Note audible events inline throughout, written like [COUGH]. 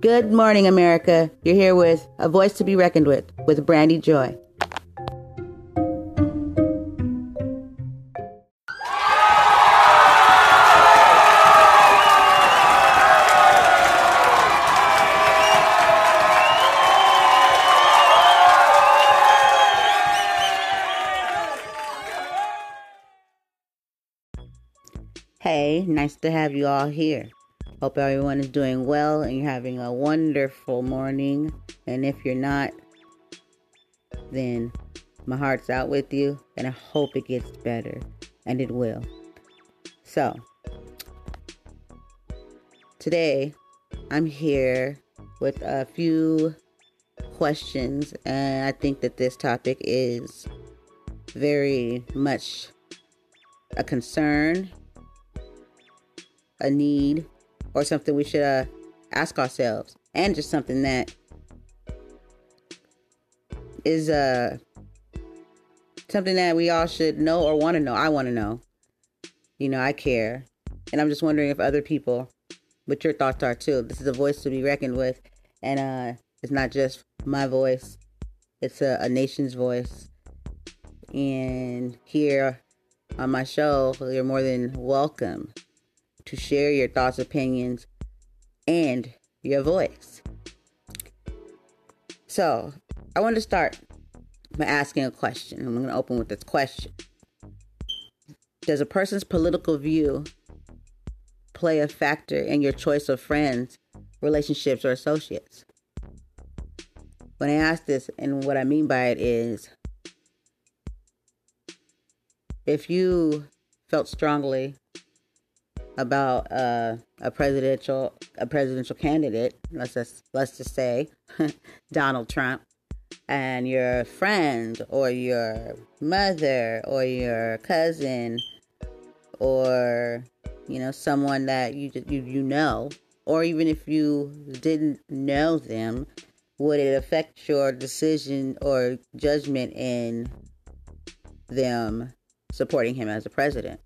Good morning, America. You're here with A Voice to Be Reckoned with, with Brandy Joy. Hey, nice to have you all here. Hope everyone is doing well and you're having a wonderful morning. And if you're not, then my heart's out with you and I hope it gets better. And it will. So, today I'm here with a few questions, and I think that this topic is very much a concern, a need, or something we should uh, ask ourselves, and just something that is uh, something that we all should know or want to know. I want to know. You know, I care. And I'm just wondering if other people, what your thoughts are too. This is a voice to be reckoned with. And uh, it's not just my voice, it's a, a nation's voice. And here on my show, you're more than welcome to share your thoughts, opinions, and your voice. So, I want to start by asking a question. I'm going to open with this question Does a person's political view play a factor in your choice of friends, relationships, or associates? When I ask this, and what I mean by it is if you felt strongly about uh, a presidential a presidential candidate, let's just let's just say [LAUGHS] Donald Trump, and your friend or your mother or your cousin or you know someone that you you you know, or even if you didn't know them, would it affect your decision or judgment in them supporting him as a president?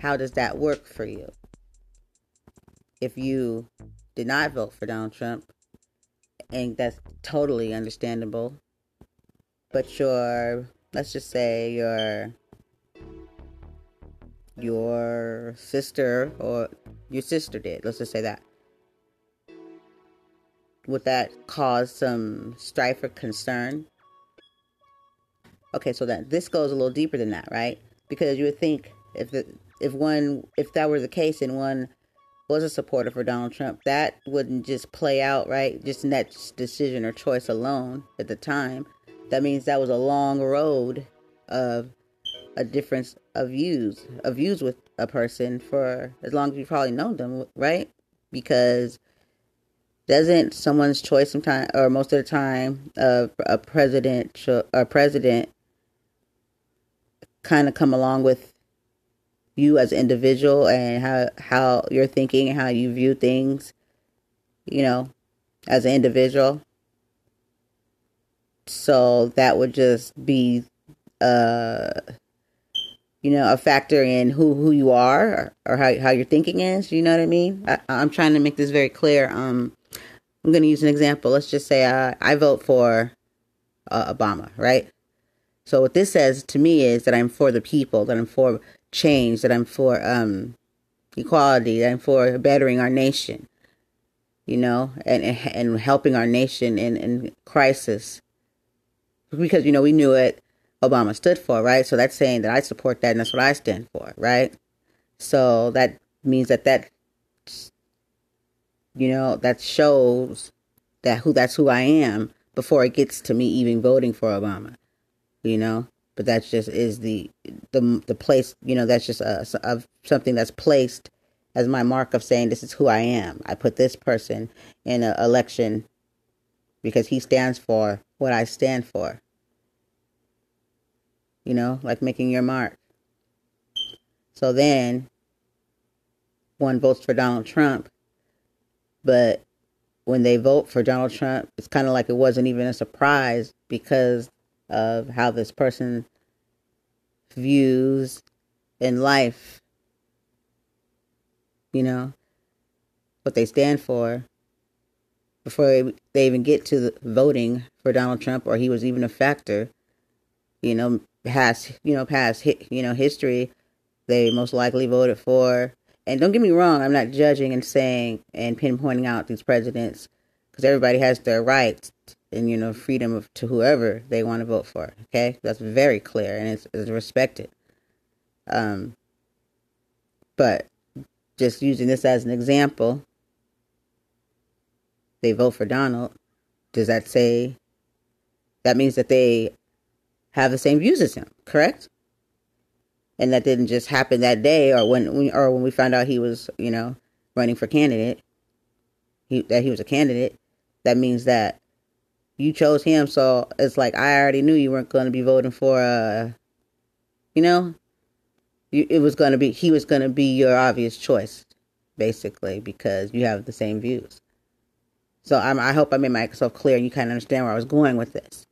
How does that work for you? If you did not vote for Donald Trump, and that's totally understandable, but your, let's just say your, your sister or your sister did, let's just say that. Would that cause some strife or concern? Okay, so that this goes a little deeper than that, right? Because you would think if the if one if that were the case and one was a supporter for Donald Trump, that wouldn't just play out right, just in that decision or choice alone at the time. That means that was a long road of a difference of views, of views with a person for as long as you've probably known them, right? Because doesn't someone's choice sometimes or most of the time of a president a president kind of come along with you as an individual and how how you're thinking and how you view things, you know, as an individual. So that would just be uh you know, a factor in who who you are or, or how how your thinking is. You know what I mean? I, I'm trying to make this very clear. Um, I'm going to use an example. Let's just say I I vote for uh, Obama, right? So what this says to me is that I'm for the people, that I'm for change, that I'm for um, equality, that I'm for bettering our nation, you know, and and helping our nation in, in crisis. Because, you know, we knew it. Obama stood for, right? So that's saying that I support that and that's what I stand for, right? So that means that that, you know, that shows that who that's who I am before it gets to me even voting for Obama, you know? But that's just is the the the place you know that's just uh, a, a, something that's placed as my mark of saying this is who I am. I put this person in an election because he stands for what I stand for. You know, like making your mark. So then one votes for Donald Trump, but when they vote for Donald Trump, it's kind of like it wasn't even a surprise because of how this person views in life. You know, what they stand for before they even get to the voting for Donald Trump or he was even a factor. You know, past you know past you know history, they most likely voted for. And don't get me wrong, I'm not judging and saying and pinpointing out these presidents because everybody has their rights and you know freedom of, to whoever they want to vote for. Okay, that's very clear and it's, it's respected. Um, but just using this as an example, they vote for Donald. Does that say that means that they have the same views as him? Correct. And that didn't just happen that day, or when we, or when we found out he was, you know, running for candidate. He, that he was a candidate. That means that you chose him, so it's like I already knew you weren't going to be voting for, uh, you know, you, it was going to be he was going to be your obvious choice, basically, because you have the same views. So I'm, I hope I made myself clear you kind of understand where I was going with this.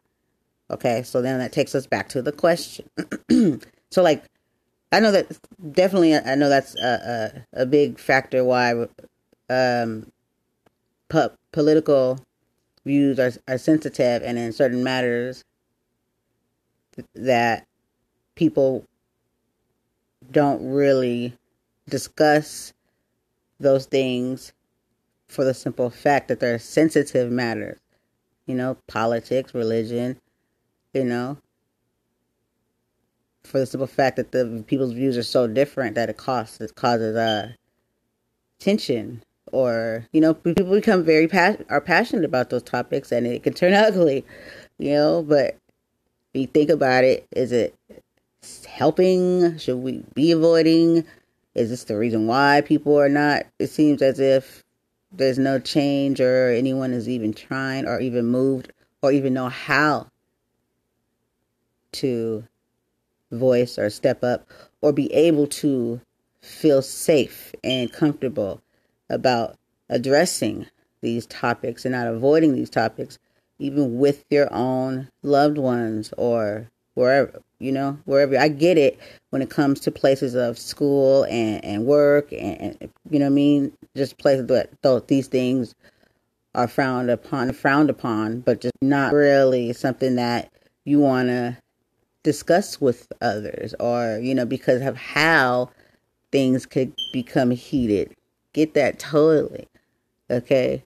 Okay, so then that takes us back to the question. [CLEARS THROAT] so, like, I know that definitely, I know that's a, a, a big factor why um, po- political views are, are sensitive and in certain matters that people don't really discuss those things for the simple fact that they're sensitive matters. You know, politics, religion, you know, for the simple fact that the people's views are so different that it causes it causes uh tension or you know people become very pas- are passionate about those topics and it can turn [LAUGHS] ugly you know but you think about it. Is it helping? Should we be avoiding? Is this the reason why people are not? It seems as if there's no change or anyone is even trying or even moved or even know how to voice or step up or be able to feel safe and comfortable about addressing these topics and not avoiding these topics even with your own loved ones or wherever you know wherever. I get it when it comes to places of school and, and work and, and you know what i mean? Just places that though these things are frowned upon frowned upon but just not really something that you want to discuss with others or you know because of how things could become heated get that totally okay?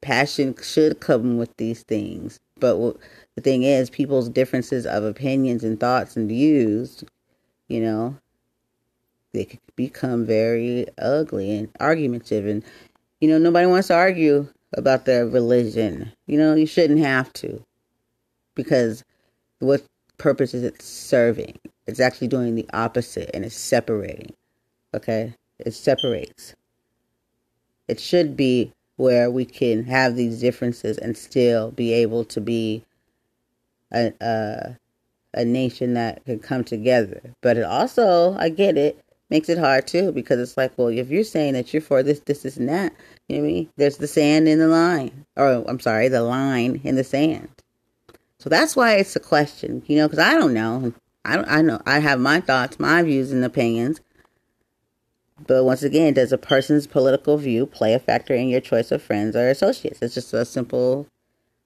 Passion should come with these things but the thing is people's differences of opinions and thoughts and views you know they could become very ugly and argumentative and you know nobody wants to argue about their religion. You know you shouldn't have to because what purpose is it serving? It's actually doing the opposite and it's separating okay? It separates it should be where we can have these differences and still be able to be a, a, a nation that can come together. But it also, I get it, makes it hard too because it's like, well, if you're saying that you're for this, this, this, and that, you know what I mean? There's the sand in the line, or I'm sorry, the line in the sand. So that's why it's a question, you know, because I don't know. I don't, I know I have my thoughts, my views and opinions. But once again, does a person's political view play a factor in your choice of friends or associates? It's just a simple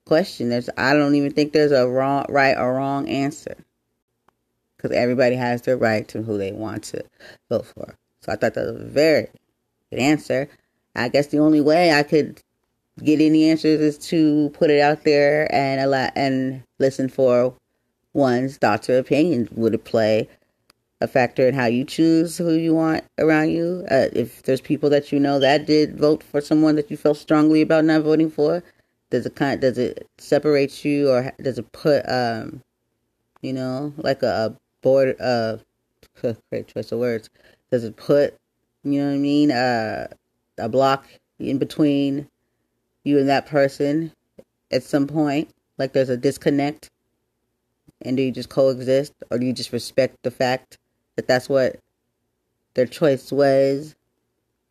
question. There's I don't even think there's a wrong right or wrong answer. Because everybody has their right to who they want to vote for. So I thought that was a very good answer. I guess the only way I could get any answers is to put it out there and allow and listen for one's thoughts or opinions. Would it play a factor in how you choose who you want around you? Uh, if there's people that you know that did vote for someone that you felt strongly about not voting for, does it kind does it separate you or does it put um, you know, like a, a board uh, [LAUGHS] great choice of words. Does it put you know what I mean uh, a block in between you and that person at some point? Like there's a disconnect? And do you just coexist or do you just respect the fact that that's what their choice was,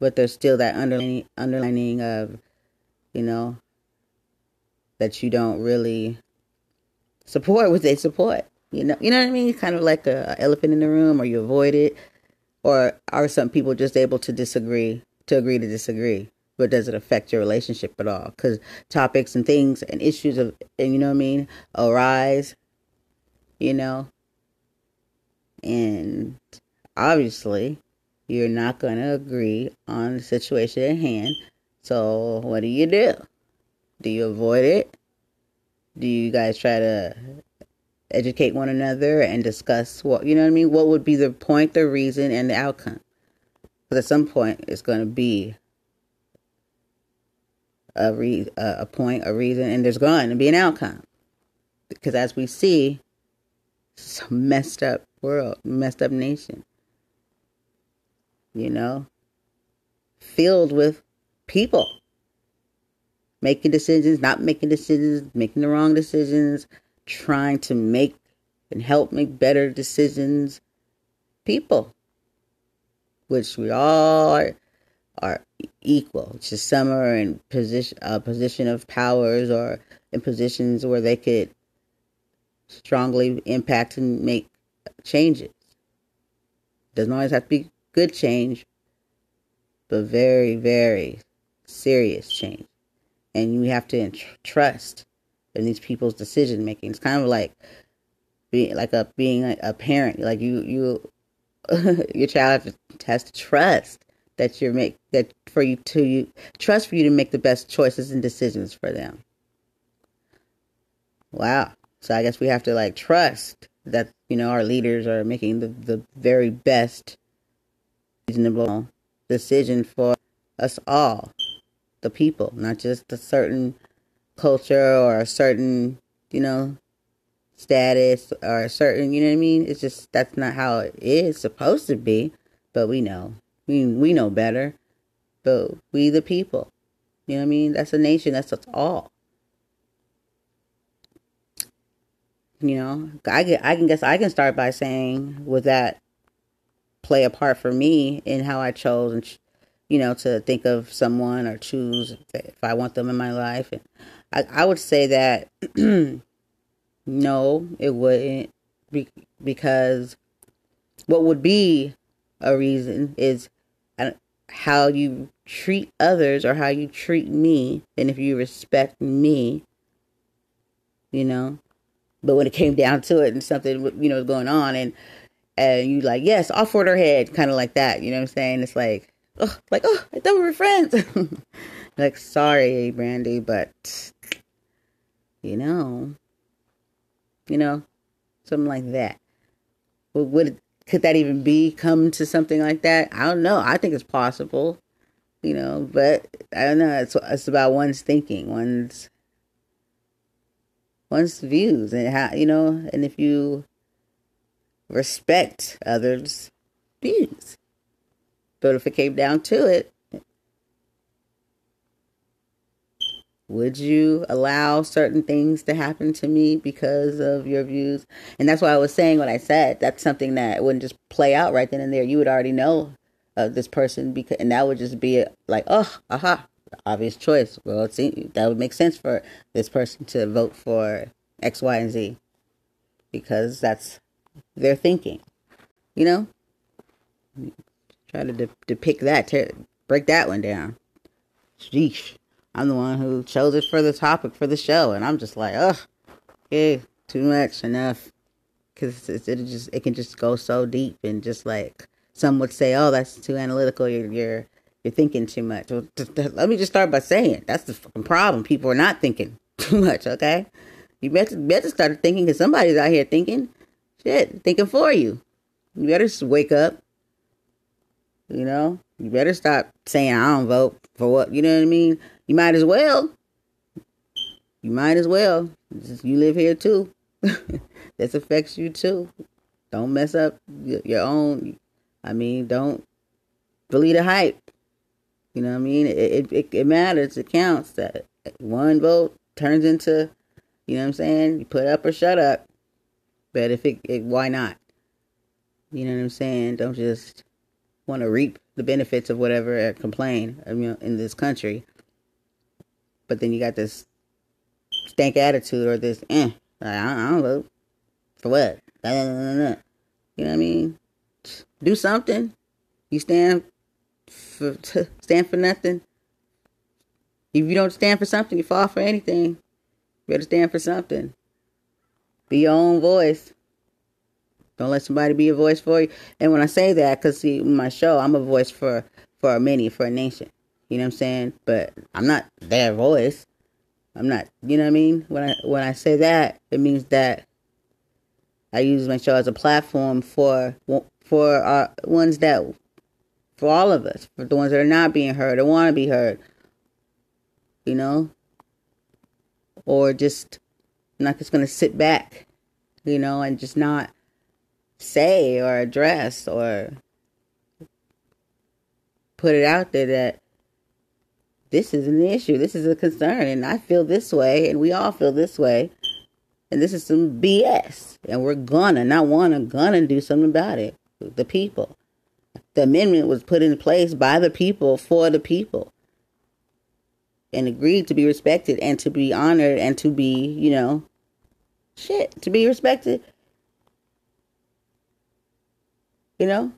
but there's still that underlining, underlining of, you know, that you don't really support what they support. You know, you know what I mean? Kind of like a, a elephant in the room, or you avoid it, or are some people just able to disagree to agree to disagree? but does it affect your relationship at all? Because topics and things and issues of, and you know what I mean, arise, you know, and obviously you're not going to agree on the situation at hand. So what do you do? Do you avoid it? Do you guys try to educate one another and discuss what, you know what I mean? What would be the point, the reason, and the outcome? Because at some point, it's going to be a, re- a point, a reason, and there's going to be an outcome. Because as we see, it's messed up world, messed up nation. You know, filled with people making decisions, not making decisions, making the wrong decisions, trying to make and help make better decisions. People, which we all are, are equal. Just some are in position a position of powers or in positions where they could strongly impact and make changes. Doesn't always have to be good change, but very, very serious change. And you have to trust in these people's decision making. It's kind of like being like a being a, parent. Like you, you, [LAUGHS] your child has to trust that you're make that for you to you trust for you to make the best choices and decisions for them. Wow. So I guess we have to like trust that you know our leaders are making the the very best reasonable decision for us all, the people, not just a certain culture or a certain, you know, status or a certain, you know what I mean? It's just that's not how it is supposed to be, but we know. We we know better. But we the people. You know what I mean? That's a nation, that's us all. You know, I I can guess I can start by saying with that play a part for me in how I chose and you know to think of someone or choose if I want them in my life. And I, I would say that [CLEARS THROAT] no, it wouldn't be, because what would be a reason is uh, how you treat others or how you treat me and if you respect me you know but when it came down to it and something you know was going on and and you like, yes, I'll her head, kind of like that. You know what I'm saying? It's like, oh, like, oh, I thought we were friends. [LAUGHS] like, sorry, Brandy, but you know, you know, something like that. Would, would could that even be come to something like that? I don't know. I think it's possible, you know, but I don't know. It's it's about one's thinking, one's one's views, and how you know, and if you respect others' views. But if it came down to it, would you allow certain things to happen to me because of your views? And that's why I was saying what I said. That's something that wouldn't just play out right then and there. You would already know uh, this person because, and that would just be like, oh, aha, obvious choice. Well, it that would make sense for this person to vote for X, Y, and Z because that's their thinking. You know? Try to de- depict that, tear, break that one down. Sheesh. I'm the one who chose it for the topic for the show, and I'm just like, ugh, okay, too much, enough. Because it, it just it can just go so deep and just like some would say, oh, that's too analytical. You're you're you're thinking too much. Well, let me just start by saying that's the fucking problem. People are not thinking [LAUGHS] too much. Okay, you better better start thinking because somebody's out here thinking shit, thinking for you. You better wake up. You know, you better stop saying I don't vote for what. You know what I mean? You might as well. You might as well. You live here too. [LAUGHS] this affects you too. Don't mess up your own. I mean, don't believe the hype. You know what I mean? It, it, it matters. It counts. That one vote turns into, you know what I'm saying? You put up or shut up. But if it, it why not? You know what I'm saying? Don't just want to reap the benefits of whatever and complain I mean, in this country. But then you got this stank attitude or this, eh, I don't vote. For what? You know what I mean? Do something. You stand for stand for nothing. If you don't stand for something, you fall for anything. You better stand for something. Be your own voice. Don't let somebody be a voice for you. And when I say that, because see, my show, I'm a voice for for many, for a nation. You know what I'm saying? But I'm not their voice. I'm not. You know what I mean? When I when I say that, it means that I use my show as a platform for for our ones that for all of us, for the ones that are not being heard or want to be heard. You know, or just not just going to sit back, you know, and just not say or address or put it out there that this is an issue, this is a concern, and I feel this way, and we all feel this way, and this is some BS, and we're gonna, not wanna, gonna do something about it. The people. The amendment was put in place by the people for the people and agreed to be respected and to be honored and to be, you know, shit, to be respected. You know?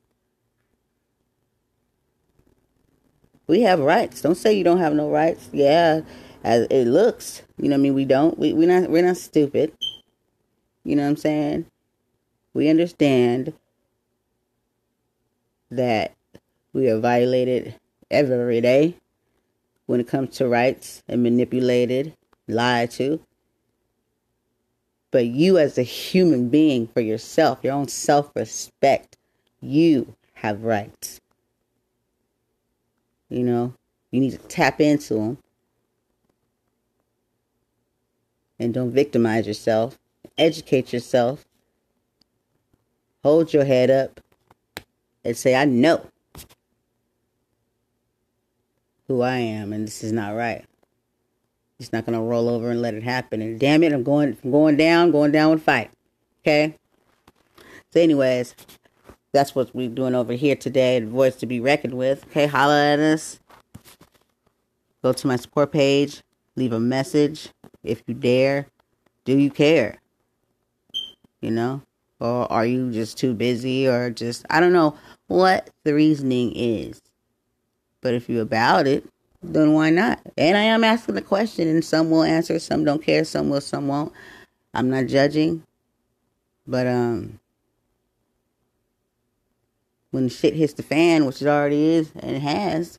We have rights. Don't say you don't have no rights. Yeah, as it looks. You know what I mean? We don't. We we not we're not stupid. You know what I'm saying? We understand that we are violated every day when it comes to rights and manipulated, lied to. But you, as a human being, for yourself, your own self respect, you have rights. You know, you need to tap into them. And don't victimize yourself. Educate yourself. Hold your head up and say, I know who I am, and this is not right. He's not gonna roll over and let it happen. And damn it, I'm going, I'm going down, going down with fight. Okay. So, anyways, that's what we're doing over here today. The voice to be reckoned with. Okay, holla at us. Go to my support page. Leave a message if you dare. Do you care? You know, or are you just too busy, or just I don't know what the reasoning is. But if you're about it, then why not? And I am asking the question, and some will answer, some don't care, some will, some won't. I'm not judging, but um, when shit hits the fan, which it already is and it has,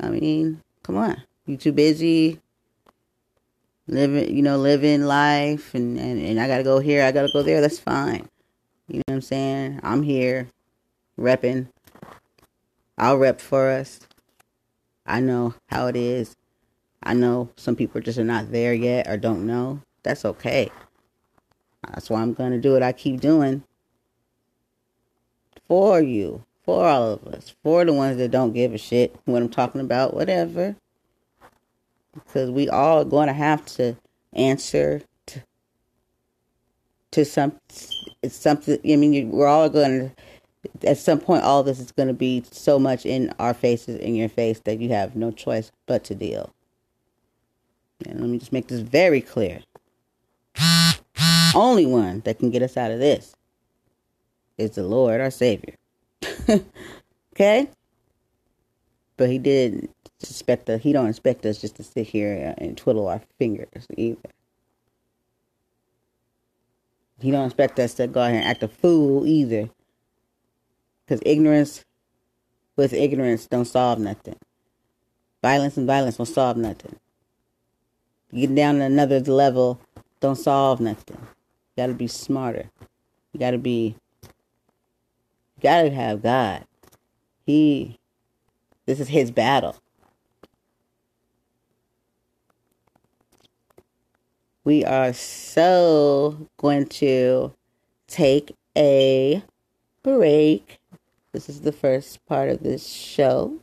I mean, come on, you too busy living, you know, living life, and and, and I gotta go here, I gotta go there. That's fine. You know what I'm saying? I'm here, repping. I'll rep for us. I know how it is. I know some people just are not there yet or don't know. That's okay. That's why I'm going to do what I keep doing for you, for all of us, for the ones that don't give a shit what I'm talking about, whatever. Because we all going to have to answer to, to some, it's something, I mean, we're all going to at some point, all this is going to be so much in our faces, in your face, that you have no choice but to deal. And let me just make this very clear. Only one that can get us out of this is the Lord, our Savior. [LAUGHS] okay? But He did expect us, He don't expect us just to sit here and twiddle our fingers either. He don't expect us to go ahead and act a fool either because ignorance with ignorance don't solve nothing. Violence and violence won't solve nothing. Getting down to another level don't solve nothing. You gotta be smarter. You gotta be you gotta have God. He this is his battle. We are so going to take a break this is the first part of this show.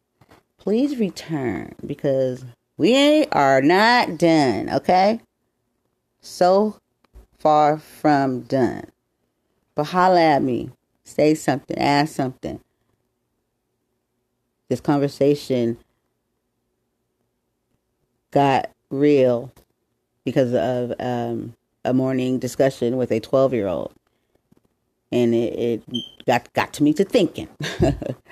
Please return because we are not done, okay? So far from done. But holla at me. Say something. Ask something. This conversation got real because of um, a morning discussion with a 12 year old and it, it got got to me to thinking.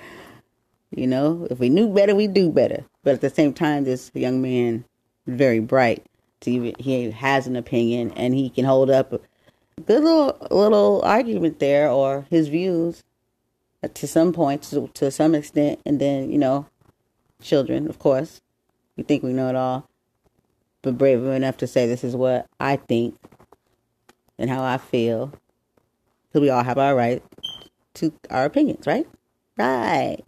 [LAUGHS] you know, if we knew better, we do better. But at the same time, this young man very bright. Even, he has an opinion and he can hold up a good little little argument there or his views to some point, to, to some extent, and then you know, children, of course, we think we know it all, but brave enough to say this is what I think and how I feel. Because we all have our right to our opinions, right? Right.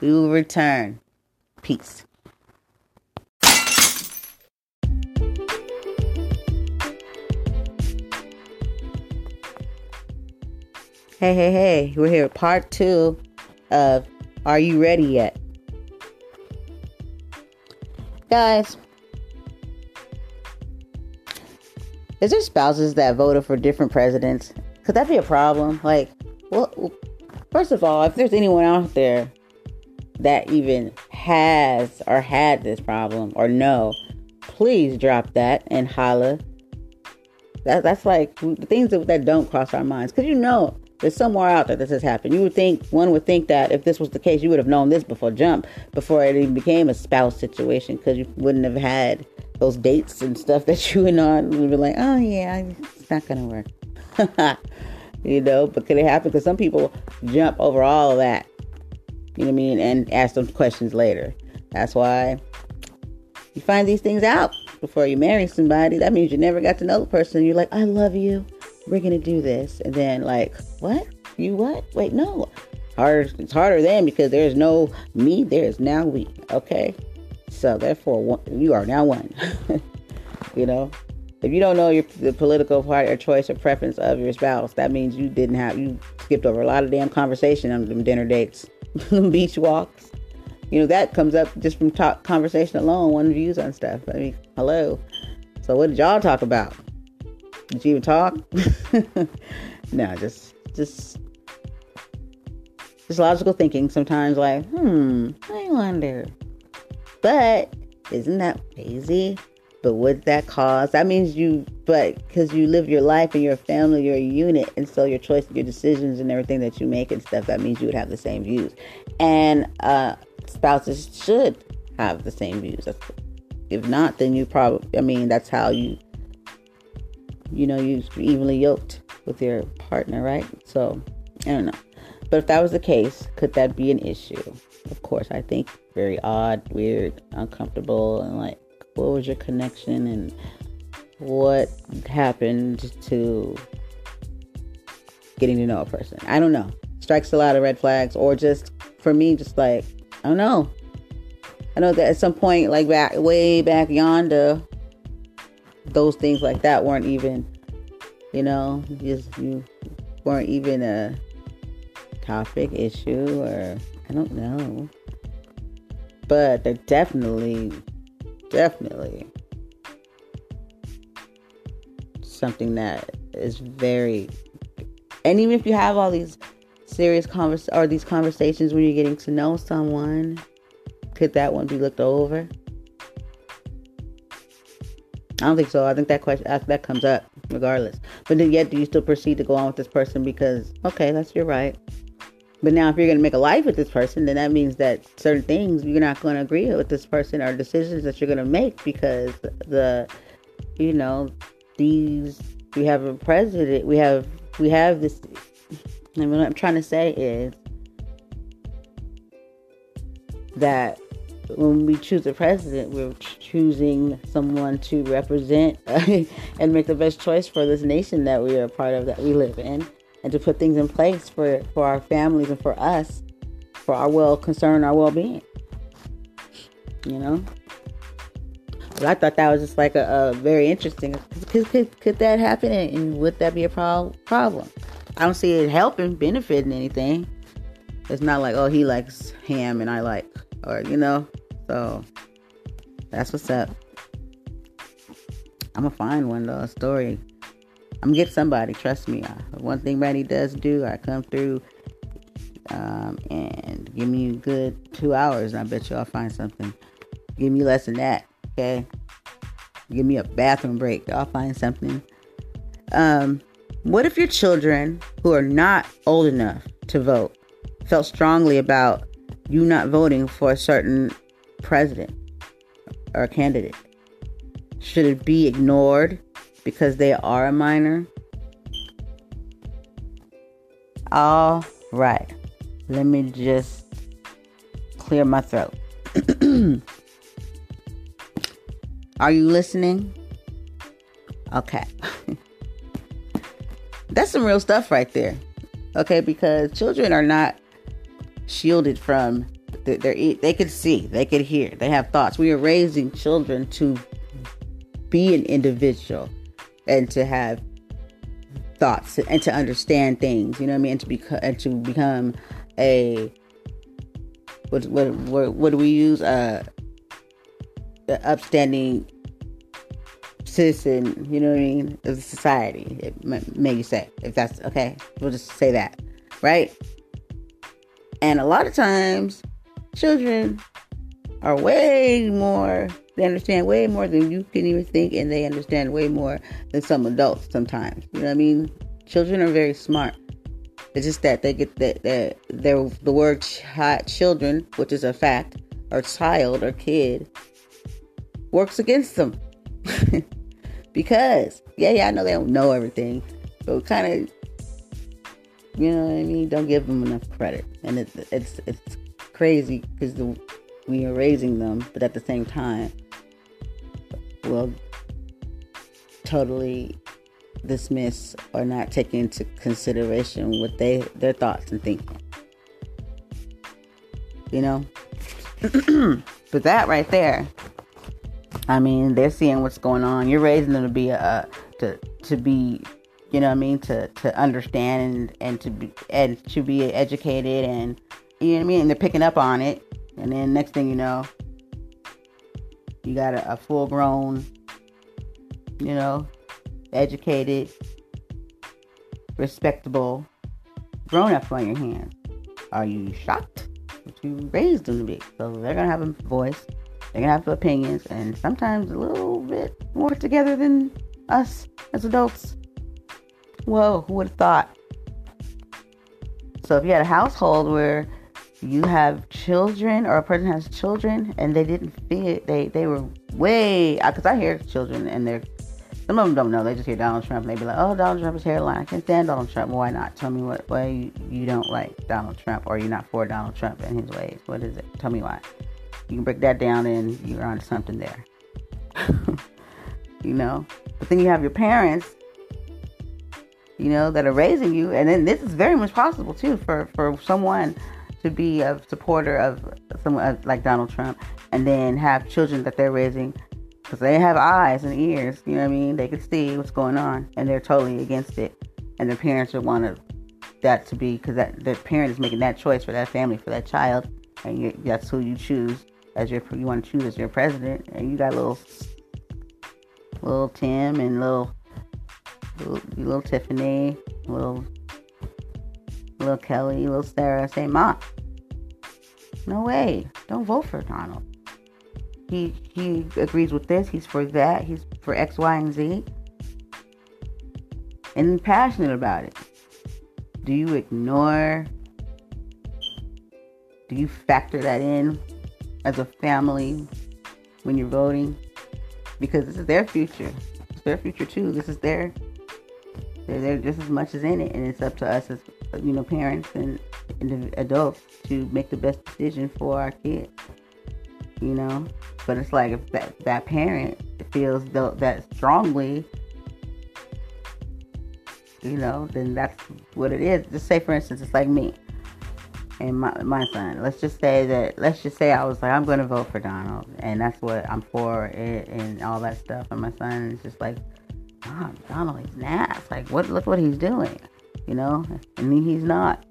We will return. Peace. Hey, hey, hey, we're here. Part two of Are You Ready Yet? Guys, is there spouses that voted for different presidents? Could that be a problem? Like, well, first of all, if there's anyone out there that even has or had this problem or no, please drop that and holla. That, that's like the things that, that don't cross our minds. Because you know, there's somewhere out there this has happened. You would think one would think that if this was the case, you would have known this before jump, before it even became a spouse situation, because you wouldn't have had those dates and stuff that you went on. You'd be like, oh yeah, it's not gonna work. [LAUGHS] you know, but could it happen? Because some people jump over all of that. You know what I mean? And ask them questions later. That's why you find these things out before you marry somebody. That means you never got to know the person. You're like, I love you we're gonna do this, and then like, what? You what? Wait, no. Hard. It's harder then because there's no me. There is now we. Okay. So therefore, you are now one. [LAUGHS] you know, if you don't know your the political party or choice or preference of your spouse, that means you didn't have you skipped over a lot of damn conversation on them dinner dates, [LAUGHS] beach walks. You know that comes up just from talk conversation alone, one views on stuff. I mean, hello. So what did y'all talk about? Did you even talk? [LAUGHS] no, just just just logical thinking. Sometimes like, hmm, I wonder. But isn't that crazy? But would that cause? That means you, but because you live your life and your family, you're a unit, and so your choice, your decisions, and everything that you make and stuff. That means you would have the same views, and uh, spouses should have the same views. If not, then you probably. I mean, that's how you you know, you're evenly yoked with your partner, right? So, I don't know. But if that was the case, could that be an issue? Of course, I think very odd, weird, uncomfortable, and like, what was your connection and what happened to getting to know a person? I don't know. Strikes a lot of red flags, or just for me, just like, I don't know. I know that at some point, like back way back yonder, those things like that weren't even, you know, just you weren't even a topic issue or I don't know. But they're definitely, definitely something that is very, and even if you have all these serious convers or these conversations when you're getting to know someone, could that one be looked over? I don't think so. I think that question that comes up regardless. But then yet, do you still proceed to go on with this person because okay, that's your right. But now, if you're going to make a life with this person, then that means that certain things you're not going to agree with this person or decisions that you're going to make because the, you know, these we have a president. We have we have this. And what I'm trying to say is that when we choose a president, we're choosing someone to represent [LAUGHS] and make the best choice for this nation that we are a part of, that we live in, and to put things in place for, for our families and for us, for our well concern, our well being. You know? I thought that was just like a, a very interesting. Could, could, could that happen, and would that be a pro- problem? I don't see it helping, benefiting anything. It's not like, oh, he likes ham and I like, or you know, so that's what's up. I'm gonna find one though, a story. I'm gonna get somebody, trust me. one thing Brandy does do, I come through um, and give me a good two hours, and I bet you I'll find something. Give me less than that, okay? Give me a bathroom break, I'll find something. Um, what if your children who are not old enough to vote felt strongly about you not voting for a certain president or candidate. Should it be ignored because they are a minor? All right. Let me just clear my throat. [CLEARS THROAT] are you listening? Okay. [LAUGHS] That's some real stuff right there. Okay, because children are not shielded from their, they could see, they could hear, they have thoughts. We are raising children to be an individual and to have thoughts and to understand things, you know what I mean, and to become and to become a what what what, what do we use? Uh, the upstanding citizen, you know what I mean, of the society. It may, may you say, if that's okay, we'll just say that, right? And a lot of times, children are way more. They understand way more than you can even think, and they understand way more than some adults sometimes. You know what I mean? Children are very smart. It's just that they get that that they're the word ch- children, which is a fact, or child or kid, works against them. [LAUGHS] because yeah, yeah, I know they don't know everything, but kind of, you know what I mean. Don't give them enough credit, and it's it's it's crazy because we are raising them, but at the same time, we'll totally dismiss or not take into consideration what they their thoughts and thinking. You know, [CLEARS THROAT] but that right there I mean, they're seeing what's going on. You're raising them to be a to to be, you know what I mean, to to understand and and to be and to be educated and you know what I mean. And they're picking up on it. And then next thing you know, you got a, a full grown, you know, educated, respectable grown up on your hands. Are you shocked? That you raised them to be. So they're gonna have a voice they're going to have opinions and sometimes a little bit more together than us as adults. Whoa, who would have thought? So if you had a household where you have children or a person has children and they didn't fit, they they were way because I hear children and they're some of them don't know. They just hear Donald Trump and they be like, "Oh, Donald Trump's hairline. I can't stand Donald Trump. Why not? Tell me what why you, you don't like Donald Trump or you're not for Donald Trump and his ways. What is it? Tell me why." You can break that down and you're onto something there. [LAUGHS] you know? But then you have your parents, you know, that are raising you. And then this is very much possible too for, for someone to be a supporter of someone uh, like Donald Trump and then have children that they're raising because they have eyes and ears, you know what I mean? They can see what's going on and they're totally against it. And their parents would want that to be because that the parent is making that choice for that family, for that child, and you, that's who you choose as your you want to choose as your president, and you got little little Tim and little little, little Tiffany, little little Kelly, little Sarah say, "Mom, no way, don't vote for Donald. He he agrees with this. He's for that. He's for X, Y, and Z." And passionate about it. Do you ignore? Do you factor that in as a family when you're voting because this is their future. It's their future too. This is their they're, they're just as much as in it, and it's up to us as Uh, you know parents and, and adults to make the best decision for our kids. You know, but it's like if that that parent feels that strongly, you know, then that's what it is. Just say, for instance, it's like me and my, my son. Let's just say that, let's just say I was like, I'm going to vote for Donald, and that's what I'm for, it, and all that stuff. And my son is just like, Mom, Donald, he's ass. Like, what? Look what he's doing, you know? Mean, he's not.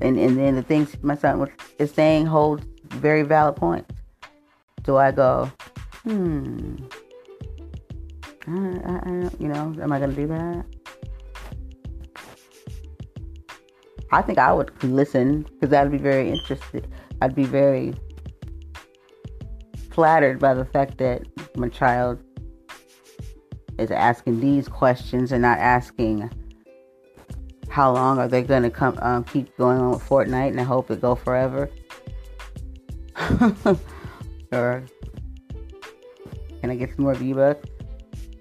And and then the things my son is saying hold very valid points. Do I go, hmm? I, I, I, you know, am I to do that? I think I would listen because I'd be very interested. I'd be very flattered by the fact that my child is asking these questions and not asking how long are they going to come um, keep going on with Fortnite and I hope it go forever. [LAUGHS] or Can I get some more V bucks?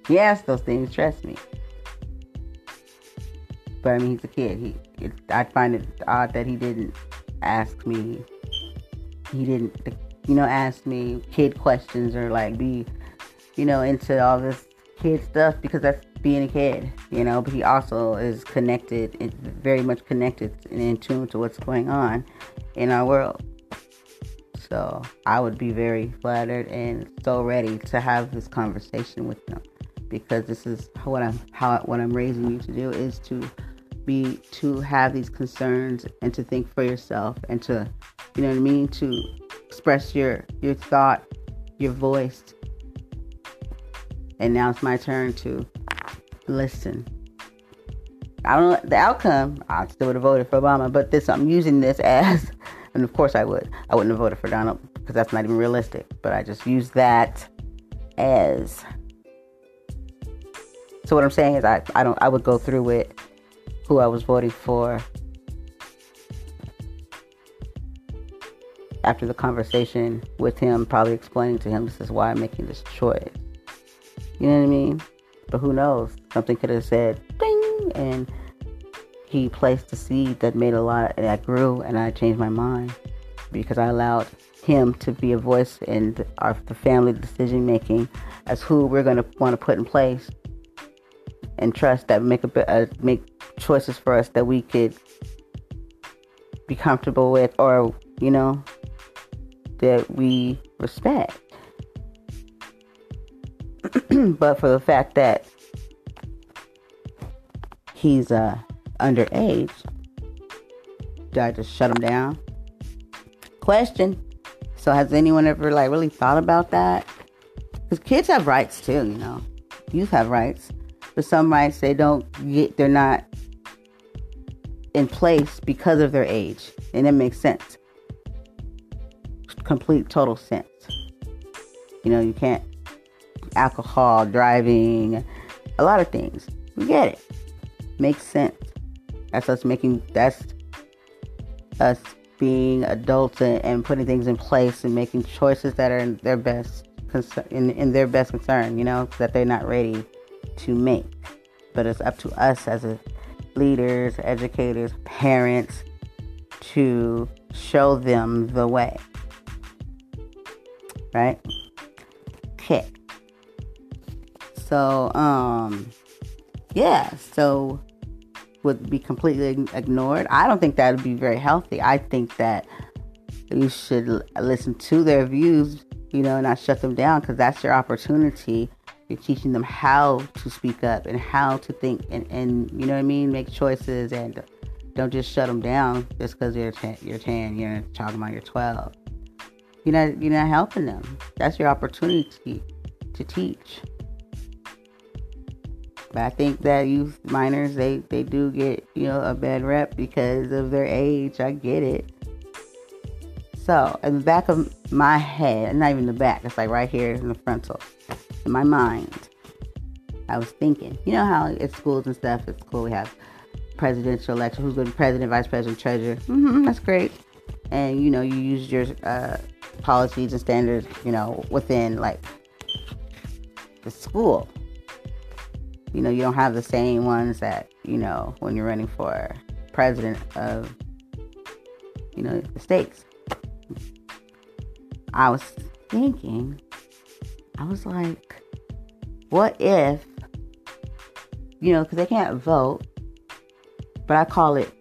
He asked those things, trust me. But I mean, he's a kid. He, it, I find it odd that he didn't ask me. He didn't, you know, ask me kid questions or like be, you know, into all this kid stuff because that's being a kid, you know. But he also is connected, very much connected and in tune to what's going on in our world. So I would be very flattered and so ready to have this conversation with them because this is what I'm how what I'm raising you to do is to be to have these concerns and to think for yourself and to you know what I mean to express your your thought, your voice. And now it's my turn to listen. I don't know the outcome. I still would have voted for Obama, but this I'm using this as [LAUGHS] and of course I would. I wouldn't have voted for Donald because that's not even realistic. But I just use that as. So what I'm saying is I, I don't I would go through with who I was voting for after the conversation with him, probably explaining to him this is why I'm making this choice. You know what I mean? But who knows? Something could have said ding and he placed a seed that made a lot and that grew and I changed my mind because I allowed him to be a voice in our the family decision making as who we're going to want to put in place and trust that make a uh, make choices for us that we could be comfortable with or you know that we respect [CLEARS THROAT] but for the fact that he's uh underage. Do I just shut him down? Question. So has anyone ever like really thought about that? Because kids have rights too, you know. Youth have rights. But some rights they don't get they're not in place because of their age. And it makes sense. Complete total sense. You know, you can't alcohol, driving, a lot of things. We get it. Makes sense. That's us making that's us being adults and, and putting things in place and making choices that are in their best concern in, in their best concern, you know, that they're not ready to make. But it's up to us as a leaders, educators, parents to show them the way. Right? Okay. So, um, yeah, so would be completely ignored. I don't think that would be very healthy. I think that you should listen to their views, you know, not shut them down because that's your opportunity. You're teaching them how to speak up and how to think and, and you know what I mean, make choices and don't just shut them down just because you're 10, you're 10, you're talking about you're 12. You're not, you're not helping them. That's your opportunity to teach. But I think that youth minors they they do get you know a bad rep because of their age. I get it. So in the back of my head, not even the back, it's like right here in the frontal, in my mind, I was thinking. You know how at schools and stuff, at school we have presidential election, who's going to be president, vice president, treasurer. Mm-hmm, that's great. And you know you use your uh, policies and standards, you know, within like the school you know, you don't have the same ones that, you know, when you're running for president of, you know, the states. I was thinking, I was like, what if, you know, because they can't vote, but I call it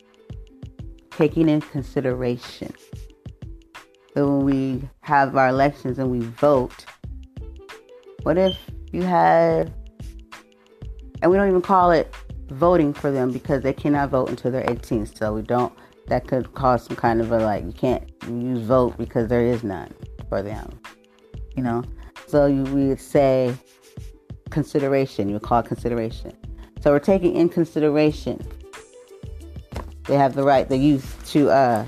taking in consideration. So when we have our elections and we vote, what if you have and we don't even call it voting for them because they cannot vote until they're 18. So we don't. That could cause some kind of a like you can't use vote because there is none for them. You know. So you, we would say consideration. You would call it consideration. So we're taking in consideration. They have the right, the youth, to uh,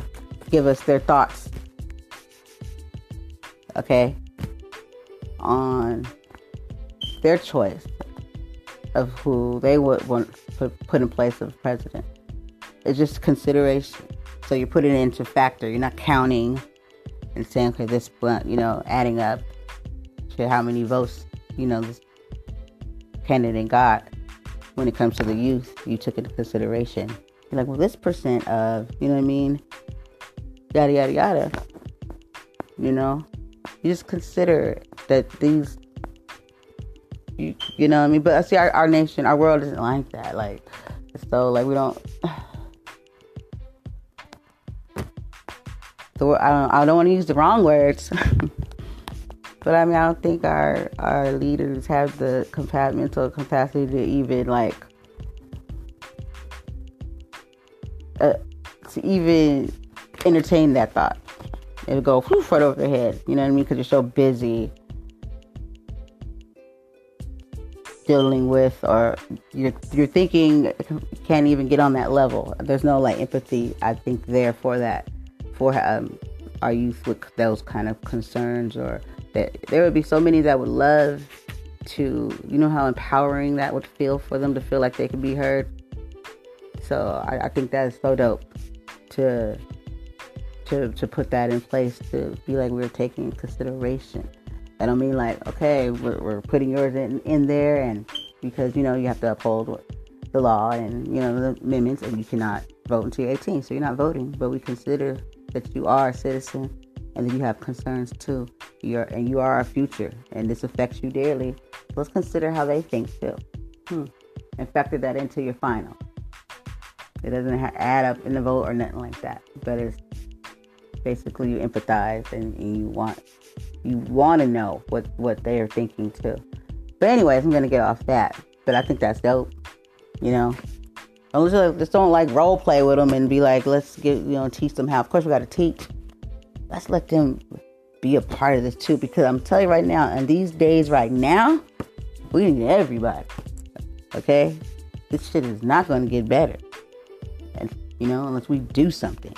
give us their thoughts. Okay. On their choice of who they would want to put in place of president. It's just consideration. So you put it into factor. You're not counting and saying, okay, this, you know, adding up to how many votes you know this candidate got when it comes to the youth you took into consideration. You're like, well, this percent of, you know what I mean? Yada yada yada. You know, you just consider that these, you, you know what I mean? But I see our, our nation, our world isn't like that. Like, so like we don't. [SIGHS] The, I don't, I don't want to use the wrong words. [LAUGHS] But I mean, I don't think our our leaders have the compa- mental capacity to even like uh, to even entertain that thought. It'll go whew, right over their head. You know what I mean? Because you're so busy dealing with, or you're you're thinking can't even get on that level. There's no like empathy. I think there for that for um, our youth with those kind of concerns or that there would be so many that would love to, you know, how empowering that would feel for them to feel like they could be heard. So I, I think that is so dope to to to put that in place to be like we're taking consideration. I don't mean like okay, we're, we're putting yours in in there, and because you know you have to uphold the law and you know the amendments, and you cannot vote until you're 18, so you're not voting. But we consider that you are a citizen and then you have concerns too. You're and you are our future, and this affects you dearly. Let's consider how they think too, hmm. and factor that into your final. It doesn't add up in the vote or nothing like that, but it's basically you empathize and, and you want you want to know what what they are thinking too. But anyways, I'm gonna get off that. But I think that's dope. You know, I just don't like role play with them and be like, let's get you know teach them how. Of course, we got to teach let's let them be a part of this too. Because I'm telling you right now, in these days right now, we need everybody. Okay? This shit is not to get better. And, you know, unless we do something.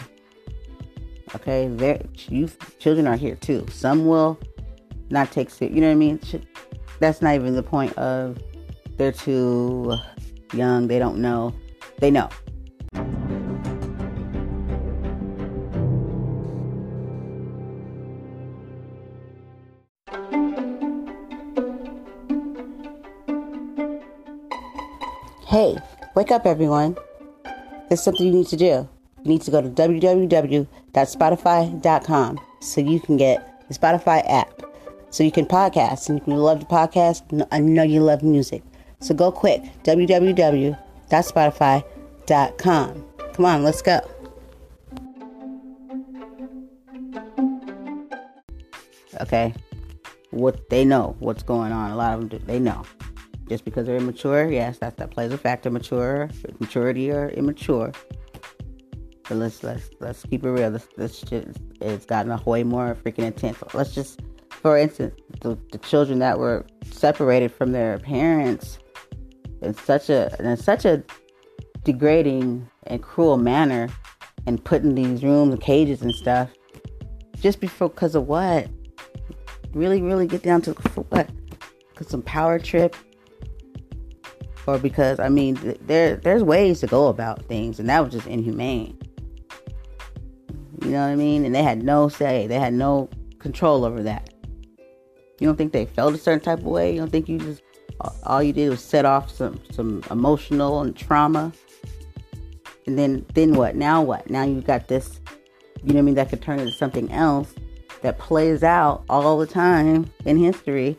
Okay? There, youth, children are here too. Some will not take sick. You know what I mean? That's not even the point of they're too young. They don't know. They know. Hey, wake up, everyone. There's something you need to do. You need to go to www.spotify.com so you can get the Spotify app. So you can podcast. And if you love the podcast, I know you love music. So go quick. www.spotify.com. Come on, let's go. Okay. What they know, what's going on. A lot of them do, they know just because they're immature, yes, that that plays a factor. Mature, maturity or immature. But let's let's let's keep it real. This this shit it's gotten a way more freaking intense. Let's just, for instance, the, the children that were separated from their parents in such a in such a degrading and cruel manner, and put in these rooms and cages and stuff, just before because of what? Really, really get down to what? Cause some power trip or because I mean there there's ways to go about things and that was just inhumane. You know what I mean? And they had no say. They had no control over that. You don't think they felt a certain type of way? You don't think you just all you did was set off some some emotional and trauma? And then then what? Now what? Now you got this you know what I mean that could turn into something else that plays out all the time in history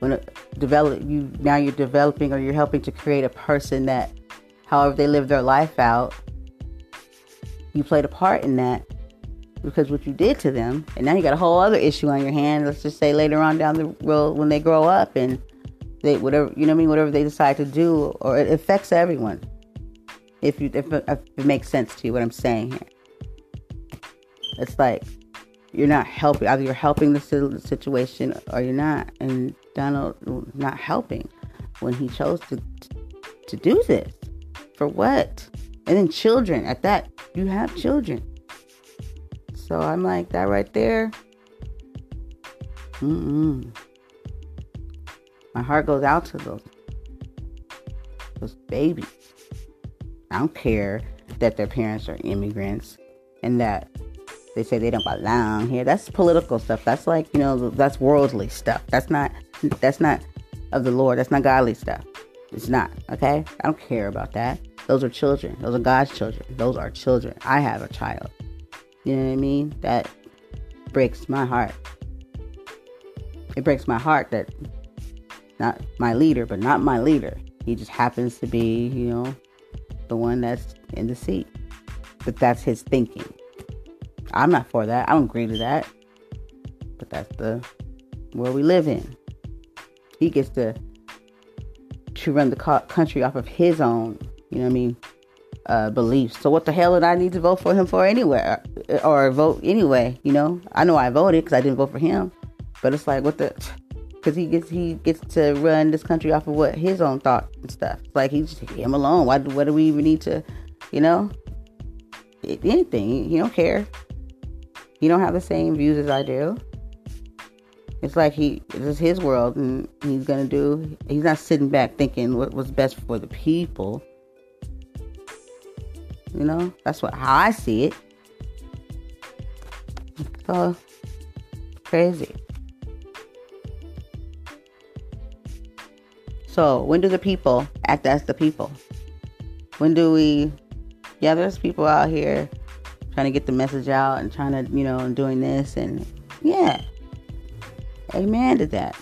when it develop you now you're developing or you're helping to create a person that however they live their life out you played a part in that because what you did to them and now you got a whole other issue on your hand let's just say later on down the road when they grow up and they whatever you know what I mean whatever they decide to do or it affects everyone if you if, if it makes sense to you what I'm saying here it's like you're not helping either you're helping the situation or you're not and Donald not helping when he chose to to do this. For what? And then children at that. You have children. So I'm like that right there. Mm-mm. My heart goes out to those those babies. I don't care that their parents are immigrants and that they say they don't belong here. That's political stuff. That's like, you know, that's worldly stuff. That's not that's not of the Lord. That's not godly stuff. It's not, okay? I don't care about that. Those are children. Those are God's children. Those are children. I have a child. You know what I mean? That breaks my heart. It breaks my heart that not my leader, but not my leader. He just happens to be, you know, the one that's in the seat. But that's his thinking. I'm not for that. I don't agree to that. But that's the world we live in. He gets to to run the country off of his own, you know what I mean, uh, beliefs. So what the hell did I need to vote for him for anywhere or, vote anyway? You know, I know I voted because I didn't vote for him, but it's like what the [SIGHS] because he gets he gets to run this country off of what his own thought and stuff. It's like he's him alone. Why? What do we even need to, you know? Anything. He don't care. He don't have the same views as I do. It's like he this is his world and he's gonna do he's not sitting back thinking what was best for the people. You know, that's what how I see it. So crazy. So when do the people act as the people? When do we yeah, there's people out here trying to get the message out and trying to, you know, and doing this and yeah. Amen to that.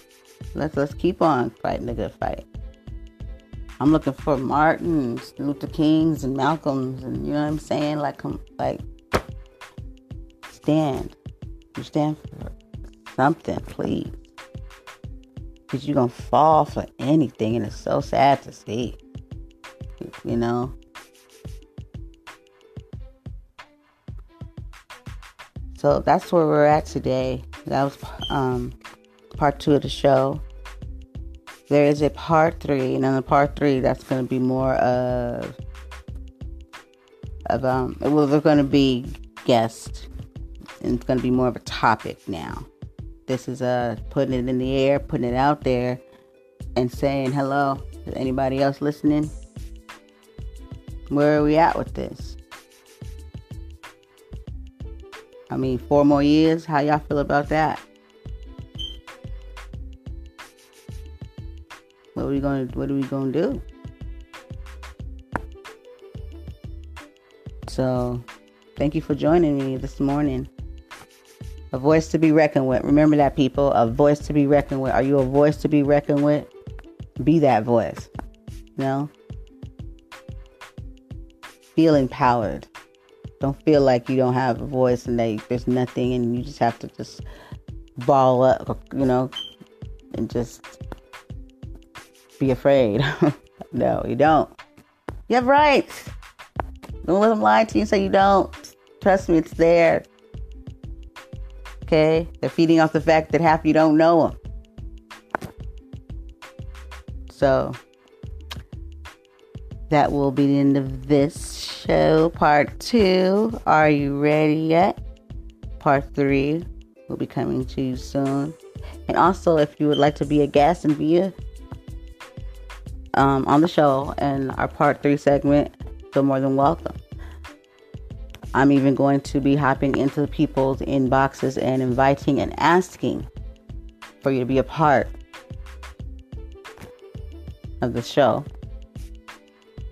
Let's let's keep on fighting the good fight. I'm looking for Martins, Luther Kings, and Malcolms, and you know what I'm saying? Like, like, stand. You stand for something, please. Because you're going to fall for anything, and it's so sad to see. You know? So that's where we're at today. That was um, part two of the show. There is a part three, and in the part three, that's going to be more of of um. Well, they're going to be guests, and it's going to be more of a topic now. This is uh putting it in the air, putting it out there, and saying hello. Is anybody else listening? Where are we at with this? I mean, four more years. How y'all feel about that? What are we gonna What are we gonna do? So, thank you for joining me this morning. A voice to be reckoned with. Remember that, people. A voice to be reckoned with. Are you a voice to be reckoned with? Be that voice. You know? Feel empowered. Don't feel like you don't have a voice and that there's nothing and you just have to just ball up, you know, and just be afraid. [LAUGHS] no, you don't. You have rights. Don't let them lie to you and say you don't. Trust me, it's there. Okay? They're feeding off the fact that half you don't know them. So, that will be the end of this show, part two. Are you ready yet? Part three will be coming to you soon. And also, if you would like to be a guest and be a um, on the show and our part three segment, feel more than welcome. I'm even going to be hopping into people's inboxes and inviting and asking for you to be a part of the show.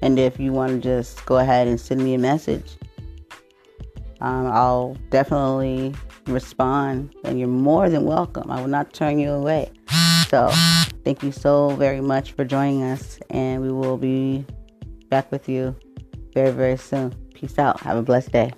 And if you want to just go ahead and send me a message, um, I'll definitely respond, and you're more than welcome. I will not turn you away. So, thank you so very much for joining us, and we will be back with you very, very soon. Peace out. Have a blessed day.